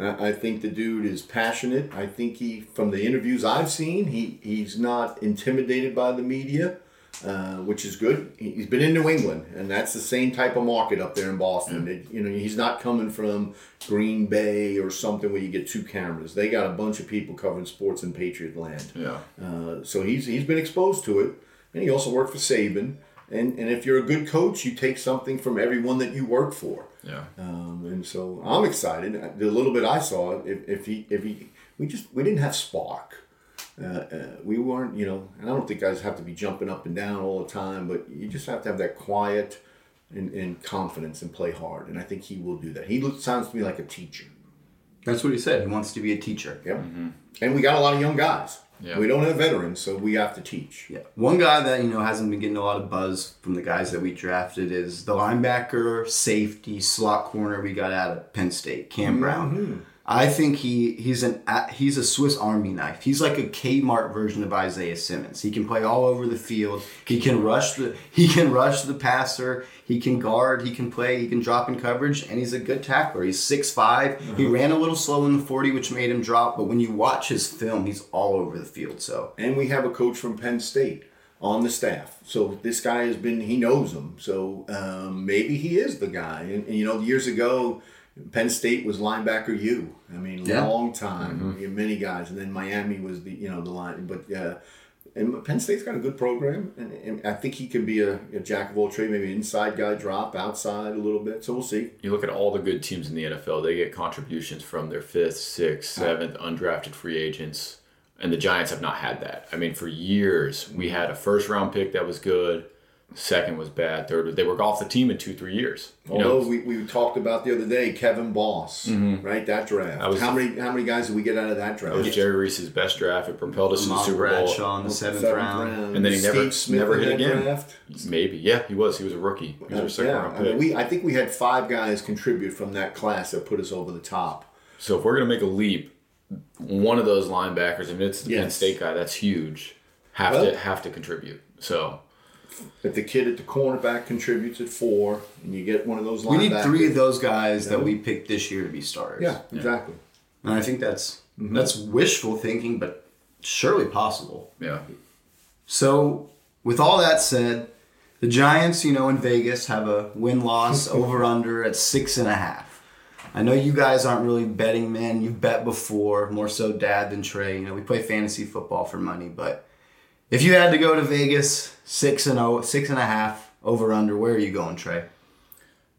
I think the dude is passionate. I think he, from the interviews I've seen, he he's not intimidated by the media, uh, which is good. He- He's been in New England, and that's the same type of market up there in Boston. It- you know, he's not coming from Green Bay or something where you get two cameras. They got a bunch of people covering sports in Patriot land. yeah. Uh, so he's he's been exposed to it, and he also worked for Saban. And and if you're a good coach, you take something from everyone that you work for. Yeah. Um, and so I'm excited. The little bit I saw, if, if he if he we just we didn't have spark. Uh, uh, we weren't, you know, and I don't think guys have to be jumping up and down all the time, but you just have to have that quiet and, and confidence and play hard. And I think he will do that. He looks, sounds to me like a teacher. That's what he said. He wants to be a teacher. Yep. And we got a lot of young guys. Yeah. We don't have veterans, so we have to teach. Yeah. One guy that, you know, hasn't been getting a lot of buzz from the guys that we drafted is the linebacker, safety, slot corner we got out of Penn State, Cam mm-hmm. Brown. I think he he's an a- he's a Swiss Army knife. He's like a Kmart version of Isaiah Simmons. He can play all over the field. He can rush the he can rush the passer. He can guard. He can play. He can drop in coverage, and he's a good tackler. He's 6'5". He ran a little slow in the forty, which made him drop. But when you watch his film, he's all over the field. So and we have a coach from Penn State on the staff. So this guy has been, he knows him. So um, maybe he is the guy. And, and, you know, years ago, Penn State was linebacker U. I mean, Yeah. long time, You had many guys. And then Miami was the, you know, the line. But uh, and Penn State's got a good program. And, and I think he can be a, a jack of all trades, maybe inside guy drop, outside a little bit. So we'll see. You look at all the good teams in the NFL, they get contributions from their fifth, sixth, seventh undrafted free agents. And the Giants have not had that. I mean, for years, we had a first round pick that was good, Second was bad. Third, they were off the team in two, three years. You Although know, we, we talked about the other day, Kevin Boss, mm-hmm. right? That draft. Was- how many how many guys did we get out of that draft? that was Jerry Reese's best draft. It propelled us to the Mom Super Bowl. Bradshaw in the seventh, round. And then he never- Smith never hit again. Draft. Maybe, yeah, he was. He was a rookie. He was oh, our second Yeah, round I, mean, we I think we had five guys contribute from that class that put us over the top. So if we're gonna make a leap, one of those linebackers, I mean, it's the Penn State guy. That's huge. Have Well- to have to contribute. So If the kid at the cornerback contributes at four, and you get one of those We need three of those guys that we picked this year to be starters. Yeah, exactly. And I think that's Mm-hmm. that's wishful thinking, but surely possible. yeah, So, with all that said, the Giants, you know, in Vegas have a win loss over under at six and a half. I know you guys aren't really betting men. You've bet before, more so Dad than Trey. You know, we play fantasy football for money, but if you had to go to Vegas, six and oh, six and a half over under, where are you going, Trey?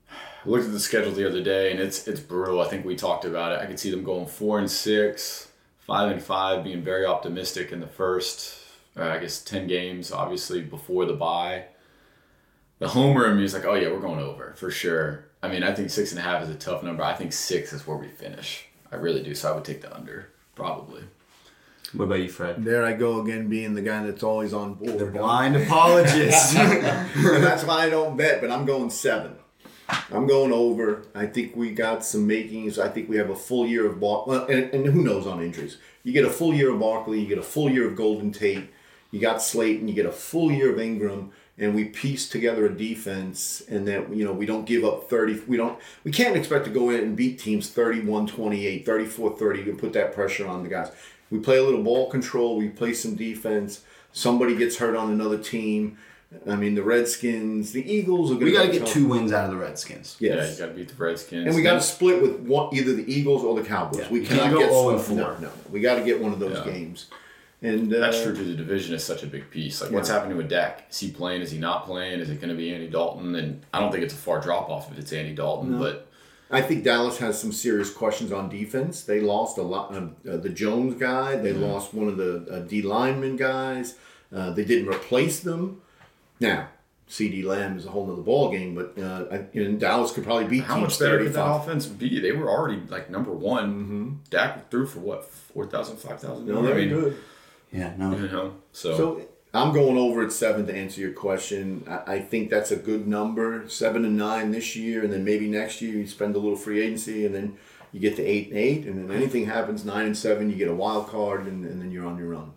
I looked at the schedule the other day, and it's it's brutal. I think we talked about it. I could see them going four and six, five and five, being very optimistic in the first, uh, I guess, ten games. Obviously, before the bye, the homer in me is like, oh yeah, we're going over for sure. I mean, I think six and a half is a tough number. I think six is where we finish. I really do. So I would take the under, probably. What about you, Fred? There I go again, being the guy that's always on board. The blind apologist. That's why I don't bet, but I'm going seven. I'm going over. I think we got some makings. I think we have a full year of Bar. Well, and, and who knows on injuries? You get a full year of Barkley. You get a full year of Golden Tate. You got Slayton. You get a full year of Engram, and we piece together a defense. And that you know we don't give up 30. We don't. We can't expect to go in and beat teams 31-28, 34-30 and put that pressure on the guys. We play a little ball control. We play some defense. Somebody gets hurt on another team. I mean, the Redskins, the Eagles are going we got to get two wins out of the Redskins. Yeah, you got to beat the Redskins. and we got to split with one, either the Eagles or the Cowboys. Yeah, we cannot can't go get 0 and 4. No, no, we got to get one of those Yeah. games. And uh, That's true. To the division is such a big piece. Like, what's Yeah. happening with Dak? Is he playing? Is he not playing? Is it going to be Andy Dalton? And I don't think it's a far drop off if it's Andy Dalton, but I think Dallas has some serious questions on defense. They lost a lot. Um, uh, the Jones guy. They Mm-hmm. lost one of the uh, D lineman guys. Uh, they didn't replace them. Now, CeeDee Lamb is a whole nother ball game, but uh, I, you Dallas could probably beat how teams much better could that offense be? They were already like number one. Dak threw for what 4,000, 5,000? No, they're good. Yeah, no. You know, so, So I'm going over at seven to answer your question. I, I think that's a good number, seven and nine this year, and then maybe next year you spend a little free agency, and then you get to eight and eight, and then anything happens nine and seven, you get a wild card, and, and then you're on your own.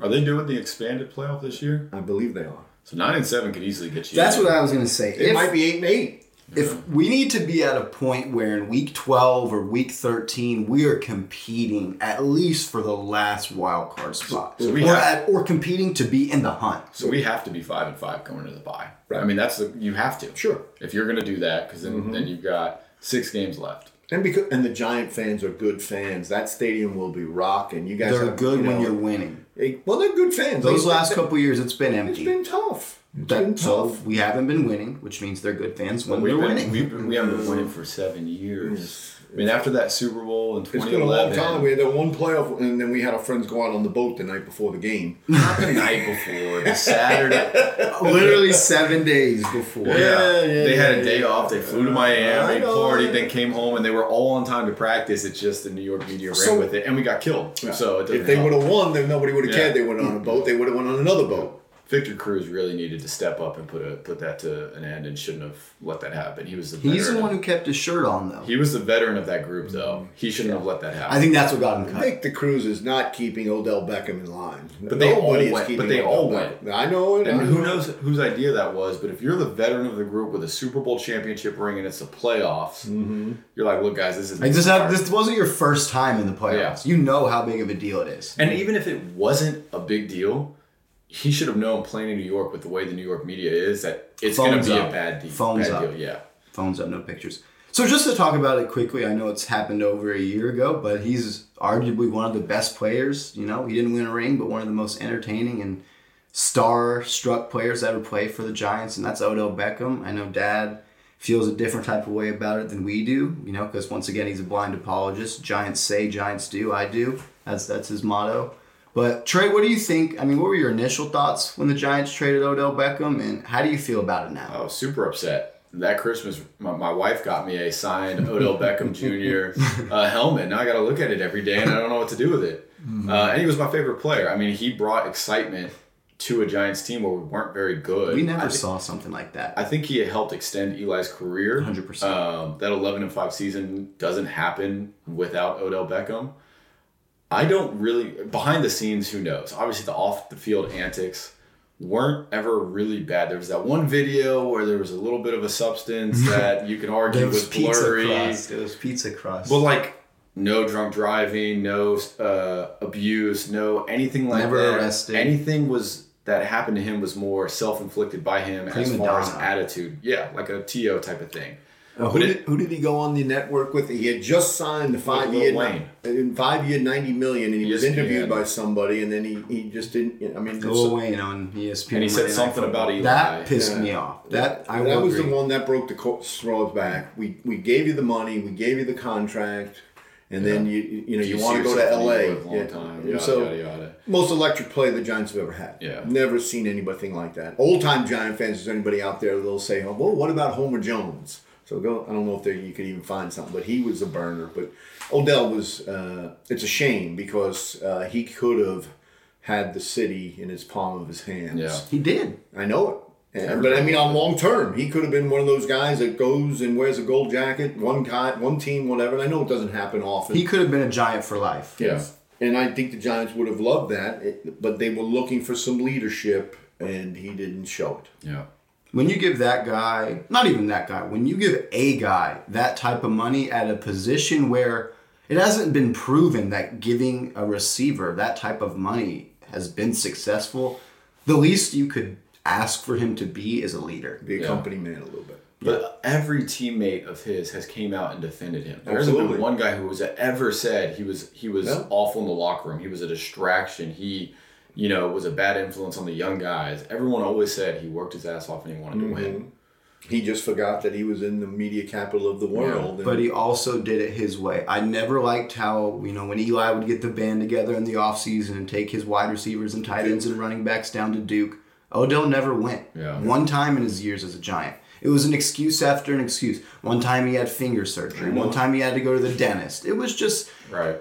are they doing the expanded playoff this year? I believe they are. So nine and seven could easily get you. That's what I was gonna say. It If, might be eight and eight. If we need to be at a point where in week twelve or week thirteen we are competing at least for the last wild card spot, so we or have- at, or competing to be in the hunt. So we have to be five and five going into the bye. Right. I mean, that's the you have to. Sure. If you're going to do that, because then Mm-hmm. then you've got six games left. And because and the Giant fans are good fans. That stadium will be rocking. You guys They're have, good you when you're winning. Well, they're good fans. Those They- last they- couple years, it's been It's empty. been tough. It's been That, so tough. we haven't been winning, which means they're good fans when We've they're been, winning. we've been, we haven't been winning for seven years. I mean, after that Super Bowl in 2011, It's been a long time. We had that one playoff, and then we had our friends go out on the boat the night before the game. not the night before, the Saturday. Literally seven days before. Yeah, yeah, yeah they had a day off. They flew to Miami, know. partied, then came home, and they were all on time to practice. It's just the New York media ran So- with it, and we got killed. So it doesn't If they would have won, then nobody would have Yeah. cared. They went on a boat. They would have went on another boat. Victor Cruz really needed to step up and put a put that to an end, and shouldn't have let that happen. He was the He's the one who kept his shirt on, though. He was the veteran of that group, though. Mm-hmm. He shouldn't have let that happen. I think that's what got him cut. think the Cruz is not keeping Odell Beckham in line. But they all Nobody is went- but they Odell all Beckham. I know it. and I who knows whose idea that was? But if you're the veteran of the group with a Super Bowl championship ring and it's the playoffs, mm-hmm. you're like, look, guys, this is Like this, have, this wasn't your first time in the playoffs. Yeah. You know how big of a deal it is. And even if it wasn't a big deal, he should have known playing in New York with the way the New York media is that it's going to be up. a bad deal. Phones bad up. deal. Yeah. Phones up, no pictures. So just to talk about it quickly, I know it's happened over a year ago, but he's arguably one of the best players. You know, he didn't win a ring, but one of the most entertaining and star-struck players ever play for the Giants, and that's Odell Beckham. I know Dad feels a different type of way about it than we do. You know, because once again, he's a blind apologist. Giants say, Giants do. I do. That's that's his motto. But Trey, what do you think? I mean, what were your initial thoughts when the Giants traded Odell Beckham, and how do you feel about it now? I was super upset. That Christmas, my, my wife got me a signed Odell Beckham Jr. Uh, helmet. Now I got to look at it every day, and I don't know what to do with it. Mm-hmm. Uh, and he was my favorite player. I mean, he brought excitement to a Giants team where we weren't very good. We never saw something like that. I think he helped extend Eli's career. 100%. Um, that 11 and 5 season doesn't happen without Odell Beckham. I don't really, behind the scenes, who knows? Obviously, the off the field antics weren't ever really bad. There was that one video where there was a little bit of a substance that you can argue There was was pizza blurry. crust. It was pizza crust. But like, no drunk driving, no uh, abuse, no anything like Never that. arrested. Anything was that happened to him was more self inflicted by him as Prima far as attitude. Yeah, like a To type of thing. Now, But who, it- did, who did he go on the network with? He had just signed the five year Wayne. in five year, ninety million, and he was interviewed by somebody, and then he, he just didn't. I mean, Lil so- Wayne on ESPN. And he said something about Football. Eli. That pissed Yeah. me off. That I that was agree. the one that broke the co- straw's back. We we gave you the money, we gave you the contract, and then you you know you, see want to go to yourself in New L.A. Long Yeah. time, yada, so yada, yada. most electric play the Giants have ever had. Yeah. never seen anything like that. Old time Giant fans, is anybody out there? They'll say, "Oh, well, what about Homer Jones?" So go. I don't know if there, you could even find something, but he was a burner. But Odell was. Uh, it's a shame because uh, he could have had the city in his palm of his hands. Yeah. He did. I know it. And- but I mean, on long term, he could have been one of those guys that goes and wears a gold jacket, one guy, one team, whatever. And I know it doesn't happen often. He could have been a giant for life. Yeah. and I think the Giants would have loved that, but they were looking for some leadership, and he didn't show it. Yeah. When you give that guy, not even that guy, when you give a guy that type of money at a position where it hasn't been proven that giving a receiver that type of money has been successful, the least you could ask for him to be is a leader. Be a Yeah. company man a little bit. But every teammate of his has came out and defended him. There hasn't Absolutely. been one guy who was ever said he was he was Yeah. awful in the locker room. He was a distraction. He, you know, was a bad influence on the young guys. Everyone always said he worked his ass off and he wanted to mm-hmm. win. He just forgot that he was in the media capital of the world. and- But he also did it his way. I never liked how, you know, when Eli would get the band together in the offseason and take his wide receivers and tight ends and running backs down to Duke, Odell never went. Yeah. One time in his years as a Giant. It was an excuse after an excuse. One time he had finger surgery. One time he had to go to the dentist. It was just, Right.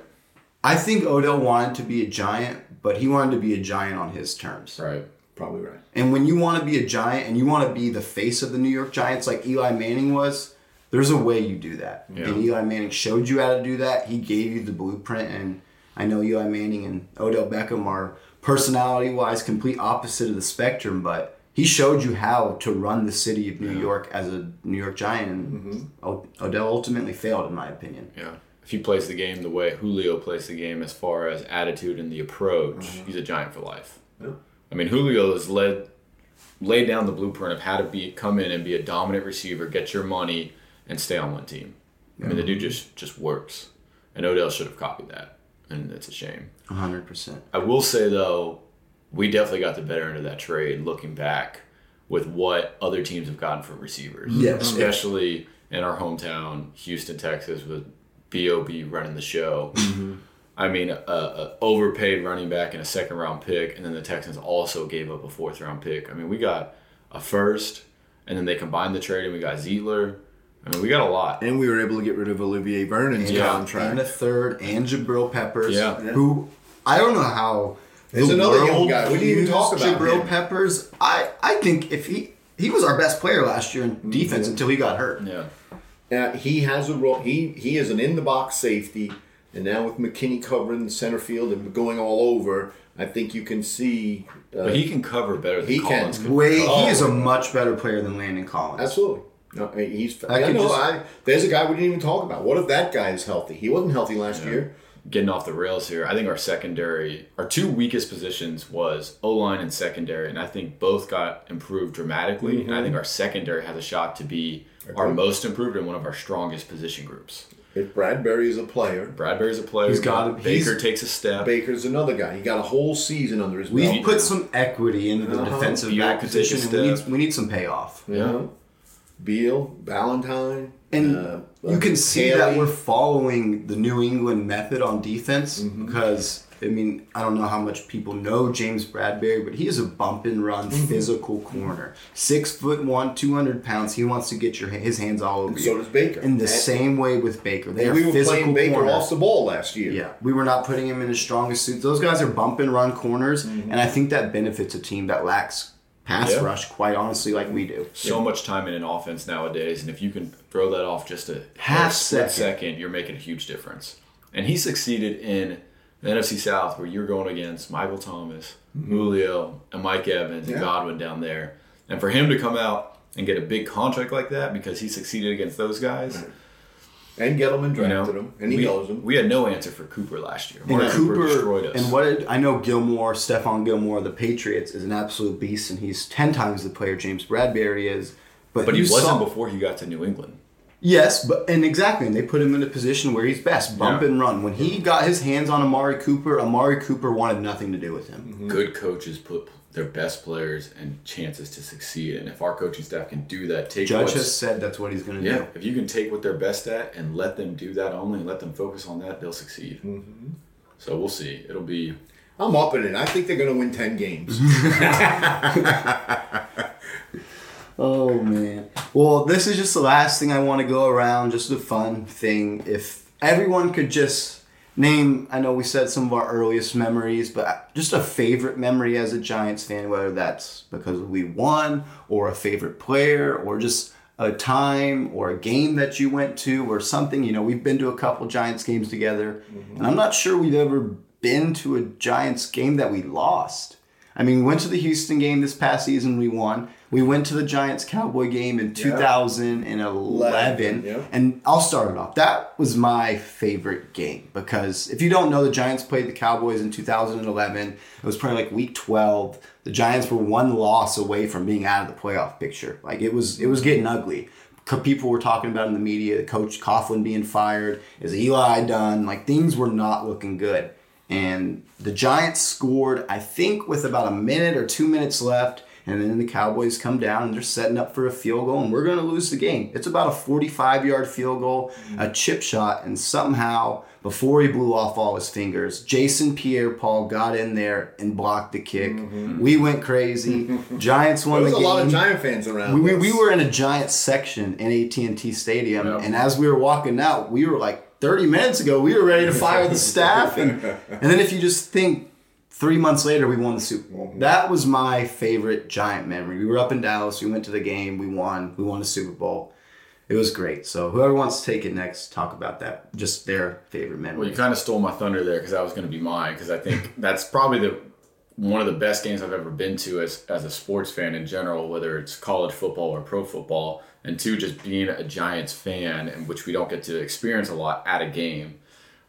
I think Odell wanted to be a Giant, but he wanted to be a Giant on his terms. Right. probably right. And when you want to be a giant and you want to be the face of the New York Giants like Eli Manning was, there's a way you do that. Yeah. And Eli Manning showed you how to do that. He gave you the blueprint. And I know Eli Manning and Odell Beckham are personality wise complete opposite of the spectrum, but he showed you how to run the city of New York as a New York Giant. And mm-hmm. O- Odell ultimately failed, in my opinion. Yeah. If he plays the game the way Julio plays the game as far as attitude and the approach, he's a giant for life. Yeah. I mean, Julio has led laid down the blueprint of how to be come in and be a dominant receiver, get your money, and stay on one team. I mean, the dude just just works, and Odell should have copied that, and it's a shame. 100%. I will say though, we definitely got the better end of that trade. Looking back, with what other teams have gotten for receivers, Yes. especially in our hometown, Houston, Texas, with Bob running the show. I mean, a, a overpaid running back and a second round pick, and then the Texans also gave up a fourth round pick. I mean, we got a first, and then they combined the trade, and we got Zeitler. I mean, we got a lot. And we were able to get rid of Olivier Vernon's Yeah. contract. And a third, and Jabril Peppers, Yeah. who I don't know how. There's the another young guy. We didn't even talk about Jabril him. Peppers. I I think if he he was our best player last year in Mm-hmm. defense until he got hurt. Yeah. Uh, he has a role. He he is an in the box safety, and now with McKinney covering the center field and going all over, I think you can see. Uh, But he can cover better than He can. Collins could. Way Oh. he is a much better player than Landon Collins. absolutely. No, he's. I I could know. just- I, there's a guy we didn't even talk about. What if that guy is healthy? He wasn't healthy last year. Getting off the rails here. I think our secondary, our two weakest positions was O line and secondary, and I think both got improved dramatically. And I think our secondary has a shot to be our most improved and one of our strongest position groups. If Bradberry is a player, Bradberry's a player. He's gotta- Baker he's- takes a step. Baker's another guy. He got a whole season under his We've belt. put some equity into the Uh-huh. defensive Beal back could take a position, we need, we need some payoff. Yeah. Beal, Ballentine, And uh, you can see Haley. that we're following the New England method on defense Mm-hmm. because I mean, I don't know how much people know James Bradberry, but he is a bump and run Mm-hmm. physical corner. Six foot one, two hundred pounds. He wants to get your his hands all over And you. so does Baker. In the And- same way with Baker, they we were physical playing Baker corners. off the ball last year. Yeah, we were not putting him in his strongest suits. Those guys are bump and run corners, Mm-hmm. and I think that benefits a team that lacks pass Yeah. rush. Quite honestly, like we do. so much time in an offense nowadays, and if you can throw that off just a Half second. second, you're making a huge difference. And he succeeded in the NFC South, where you're going against Michael Thomas, mm-hmm. Julio, and Mike Evans Yeah. and Godwin down there, and for him to come out and get a big contract like that because he succeeded against those guys. And Gettleman You know, drafted him, and he we, knows him. We had no answer for Cooper last year. And Mark Cooper, destroyed us. and what did, I know Gilmore, Stephon Gilmore, the Patriots is an absolute beast, and he's ten times the player James Bradberry is. But, but he wasn't saw- before he got to New England. Yes, but and exactly, and they put him in a position where he's best, bump Yeah. and run. When he got his hands on Amari Cooper, Amari Cooper wanted nothing to do with him. Good coaches put their best players and chances to succeed, and if our coaching staff can do that, take Judge what's, has said that's what he's going to yeah, do. if you can take what they're best at and let them do that only, and let them focus on that, they'll succeed. Mm-hmm. So we'll see. It'll be I'm up in it. I think they're going to win 10 games. Oh man. Well, this is just the last thing I want to go around. Just a fun thing. If everyone could just name, I know we said some of our earliest memories, but just a favorite memory as a Giants fan, whether that's because we won or a favorite player or just a time or a game that you went to or something. You know, we've been to a couple Giants games together, mm-hmm. and I'm not sure we've ever been to a Giants game that we lost. I mean, we went to the Houston game this past season, we won. We went to the Giants Cowboy game in 2011. yeah. And I'll start it off. That was my favorite game because if you don't know, the Giants played the Cowboys in 2011. It was probably like week 12. The Giants were one loss away from being out of the playoff picture. Like it was, it was getting ugly. People were talking about in the media, Coach Coughlin being fired. Is Eli done? Like things were not looking good. And the Giants scored, I think, with about a minute or two minutes left. And then the Cowboys come down and they're setting up for a field goal, and we're going to lose the game. It's about a 45 yard field goal, mm-hmm. a chip shot, and somehow, before he blew off all his fingers, Jason Pierre Paul got in there and blocked the kick. Mm-hmm. We went crazy. Giants won the game. There was a lot of Giant fans around. We, we, we were in a giant section in AT&T Stadium, Yeah. and as we were walking out, we were like 30 minutes ago, we were ready to fire the staff, and and then if you just think, three months later, we won the Super Bowl. Mm-hmm. That was my favorite Giant memory. We were up in Dallas, we went to the game, we won, we won the Super Bowl. It was great. So whoever wants to take it next, talk about that. Just their favorite memory. well. You kind of stole my thunder there because that was going to be mine because I think that's probably the one of the best games I've ever been to as as a sports fan in general, whether it's college football or pro football, and two, just being a Giants fan, and which we don't get to experience a lot at a game.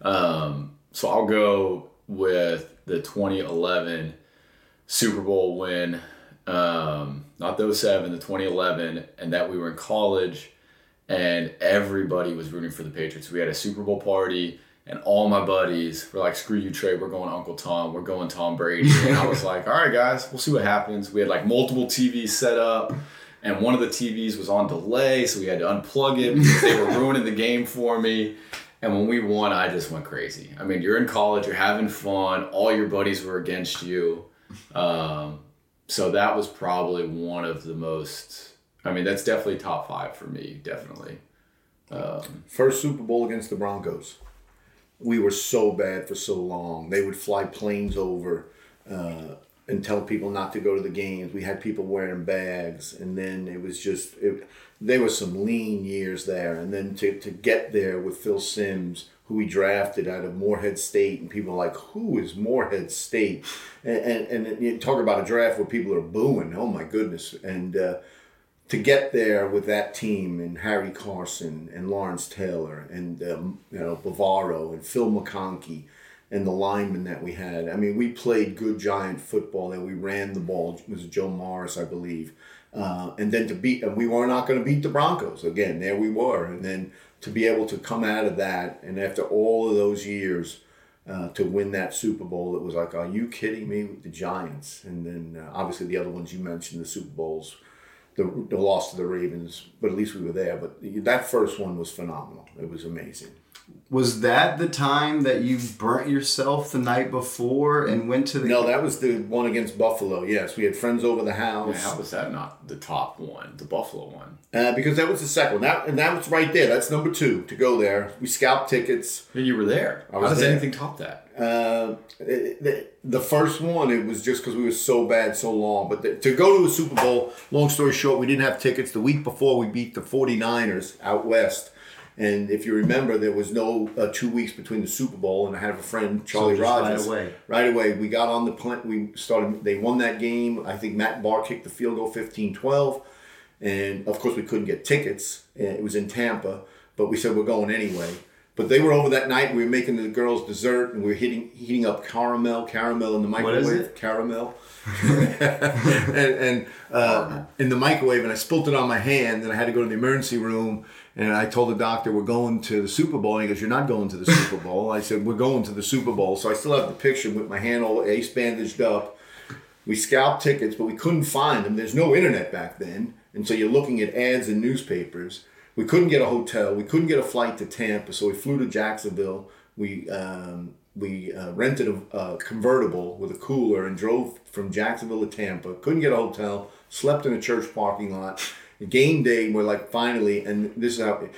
Um, so I'll go with the 2011 Super Bowl win, um, not those 07, the 2011, and that we were in college and everybody was rooting for the Patriots. We had a Super Bowl party, and all my buddies were like, "Screw you, Trey. We're going Uncle Tom. We're going Tom Brady." And I was like, "All right, guys, we'll see what happens." We had like multiple TVs set up, and one of the TVs was on delay, so we had to unplug it because they were ruining the game for me. And when we won, I just went crazy. I mean, you're in college, you're having fun, all your buddies were against you. Um, so that was probably one of the most. I mean, that's definitely top five for me, definitely. First Super Bowl against the Broncos. We were so bad for so long. They would fly planes over uh, and tell people not to go to the games. We had people wearing bags, and then it was just it, there was some lean years there. And then to, to get there with Phil Simms, who we drafted out of Morehead State, and people like, "Who is Morehead State?" And and, and you talk about a draft where people are booing. Oh my goodness! And uh, to get there with that team and Harry Carson and Lawrence Taylor and um, you know Bavaro and Phil McConkey and the linemen that we had. I mean, we played good giant football and we ran the ball. It was Joe Morris, I believe. Uh, and then to beat, and we were not going to beat the Broncos again. There we were, and then to be able to come out of that, and after all of those years, uh, to win that Super Bowl, it was like, are you kidding me? With the Giants, and then uh, obviously the other ones you mentioned, the Super Bowls the, the loss to the Ravens, but at least we were there. But that first one was phenomenal. It was amazing. Was that the time that you burnt yourself the night before and went to the? No, that was the one against Buffalo. Yes, we had friends over the house. Yeah, how was that not the top one, the Buffalo one? Uh, because that was the second one. That, and that was right there. That's number two to go there. We scalped tickets. And you were there. I was how does there. anything top that? Uh, the, the first one, it was just because we were so bad so long. But the, to go to a Super Bowl, long story short, we didn't have tickets. The week before, we beat the 49ers out west. And if you remember, there was no uh, two weeks between the Super Bowl, and I have a friend, Charlie right Rogers. away. Right away, we got on the plane. We started. They won that game. I think Matt Bahr kicked the field goal 15-12. and of course we couldn't get tickets. It was in Tampa, but we said we're going anyway. But they were over that night. We were making the girls dessert, and we were heating heating up caramel, caramel in the microwave. Caramel. and and uh, in the microwave, and I spilt it on my hand, and I had to go to the emergency room. And I told the doctor, "We're going to the Super Bowl." And he goes, "You're not going to the Super Bowl." I said, "We're going to the Super Bowl." So I still have the picture with my hand all ace bandaged up. We scalped tickets, but we couldn't find them. There's no internet back then, and so you're looking at ads in newspapers. We couldn't get a hotel. We couldn't get a flight to Tampa, so we flew to Jacksonville. We um, we uh, rented a, a convertible with a cooler and drove from Jacksonville to Tampa. Couldn't get a hotel. Slept in a church parking lot. Game day, we're like finally, and this is how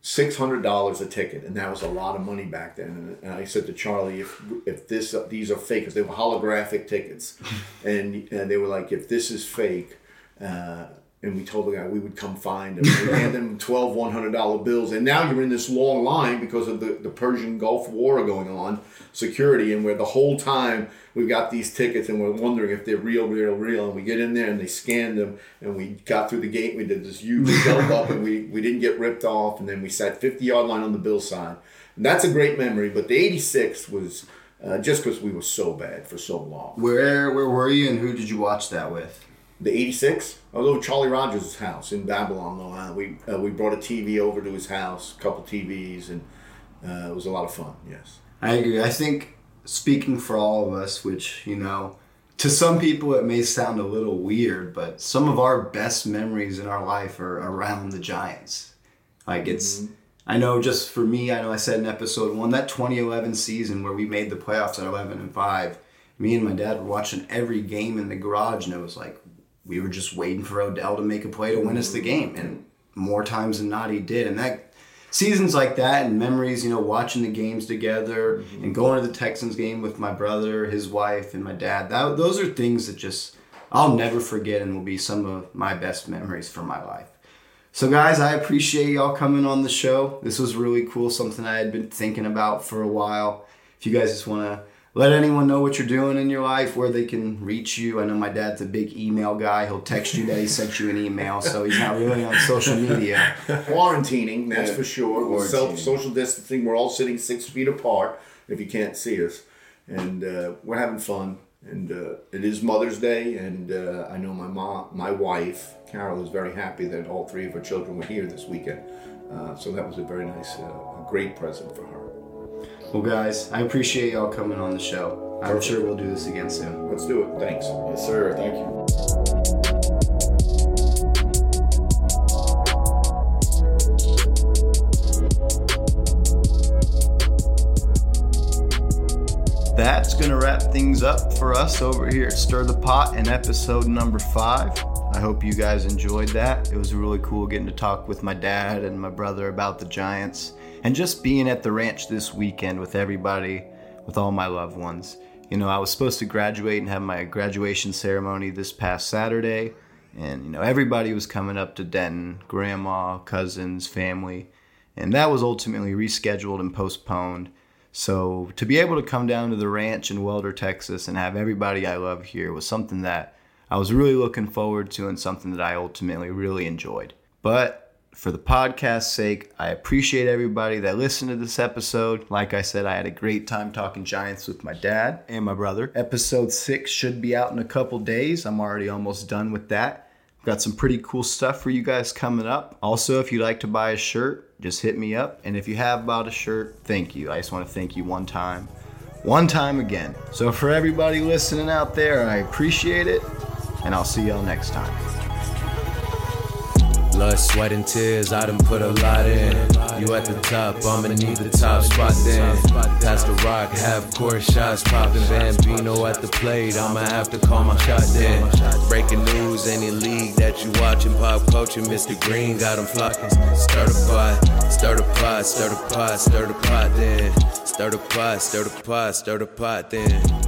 six hundred dollars a ticket, and that was a lot of money back then. And, I said to Charlie, if if this these are fake, because they were holographic tickets, and, and they were like, if this is fake. Uh, and we told the guy we would come find him. We handed him 12 $100 bills. And now you're in this long line because of the, the Persian Gulf War going on, security, and where the whole time we've got these tickets and we're wondering if they're real, real, real. And we get in there and they scanned them and we got through the gate. We did this huge jump up and we, we didn't get ripped off. And then we sat 50 yard line on the bill side. And that's a great memory. But the 86 was uh, just because we were so bad for so long. Where where were you and who did you watch that with? The '86. I was over Charlie Rogers' house in Babylon, Long Island. We uh, we brought a TV over to his house, a couple TVs, and uh, it was a lot of fun. Yes. I agree. I think speaking for all of us, which you know, to some people it may sound a little weird, but some of our best memories in our life are around the Giants. Like it's. I know just for me, I know I said in episode one that 2011 season where we made the playoffs at 11 and five. Me and my dad were watching every game in the garage, and it was like we were just waiting for Odell to make a play to win us the game, and more times than not he did. And that seasons like that and memories, you know, watching the games together mm-hmm. and going to the Texans game with my brother, his wife, and my dad. That those are things that just I'll never forget and will be some of my best memories from my life. So guys, I appreciate y'all coming on the show. This was really cool, something I had been thinking about for a while. If you guys just want to let anyone know what you're doing in your life, where they can reach you. I know my dad's a big email guy. He'll text you that he sent you an email, so he's not really on social media. Quarantining, that's Yeah. for sure. Self social distancing, we're all sitting six feet apart. If you can't see us, and uh, we're having fun. And uh, it is Mother's Day, and uh, I know my mom, my wife, Carol, is very happy that all three of her children were here this weekend. Uh, so that was a very nice, uh, a great present for her. Well, guys, I appreciate y'all coming on the show. I'm sure we'll do this again soon. Let's do it. Thanks. Yes, sir. Thank you. That's going to wrap things up for us over here at Stir the Pot in episode number five. I hope you guys enjoyed that. It was really cool getting to talk with my dad and my brother about the Giants and just being at the ranch this weekend with everybody, with all my loved ones. You know, I was supposed to graduate and have my graduation ceremony this past Saturday, and, you know, everybody was coming up to Denton grandma, cousins, family and that was ultimately rescheduled and postponed. So to be able to come down to the ranch in Welder, Texas, and have everybody I love here was something that I was really looking forward to and something that I ultimately really enjoyed. But for the podcast's sake, I appreciate everybody that listened to this episode. Like I said, I had a great time talking Giants with my dad and my brother. Episode six should be out in a couple days. I'm already almost done with that. Got some pretty cool stuff for you guys coming up. Also, if you'd like to buy a shirt, just hit me up. And if you have bought a shirt, thank you. I just want to thank you one time, one time again. So, for everybody listening out there, I appreciate it. And I'll see y'all next time. Blood, sweat, and tears, I done put a lot in. You at the top, I'ma need the top spot then. Pass the rock, half court shots popping. Bambino at the plate, I'ma have to call my shot then. Breaking news, any league that you watching, pop culture, Mr. Green got them flocking. Stir the pot, stir the pot, stir the pot, stir the pot then. Stir the pot, stir the pot, stir the pot then.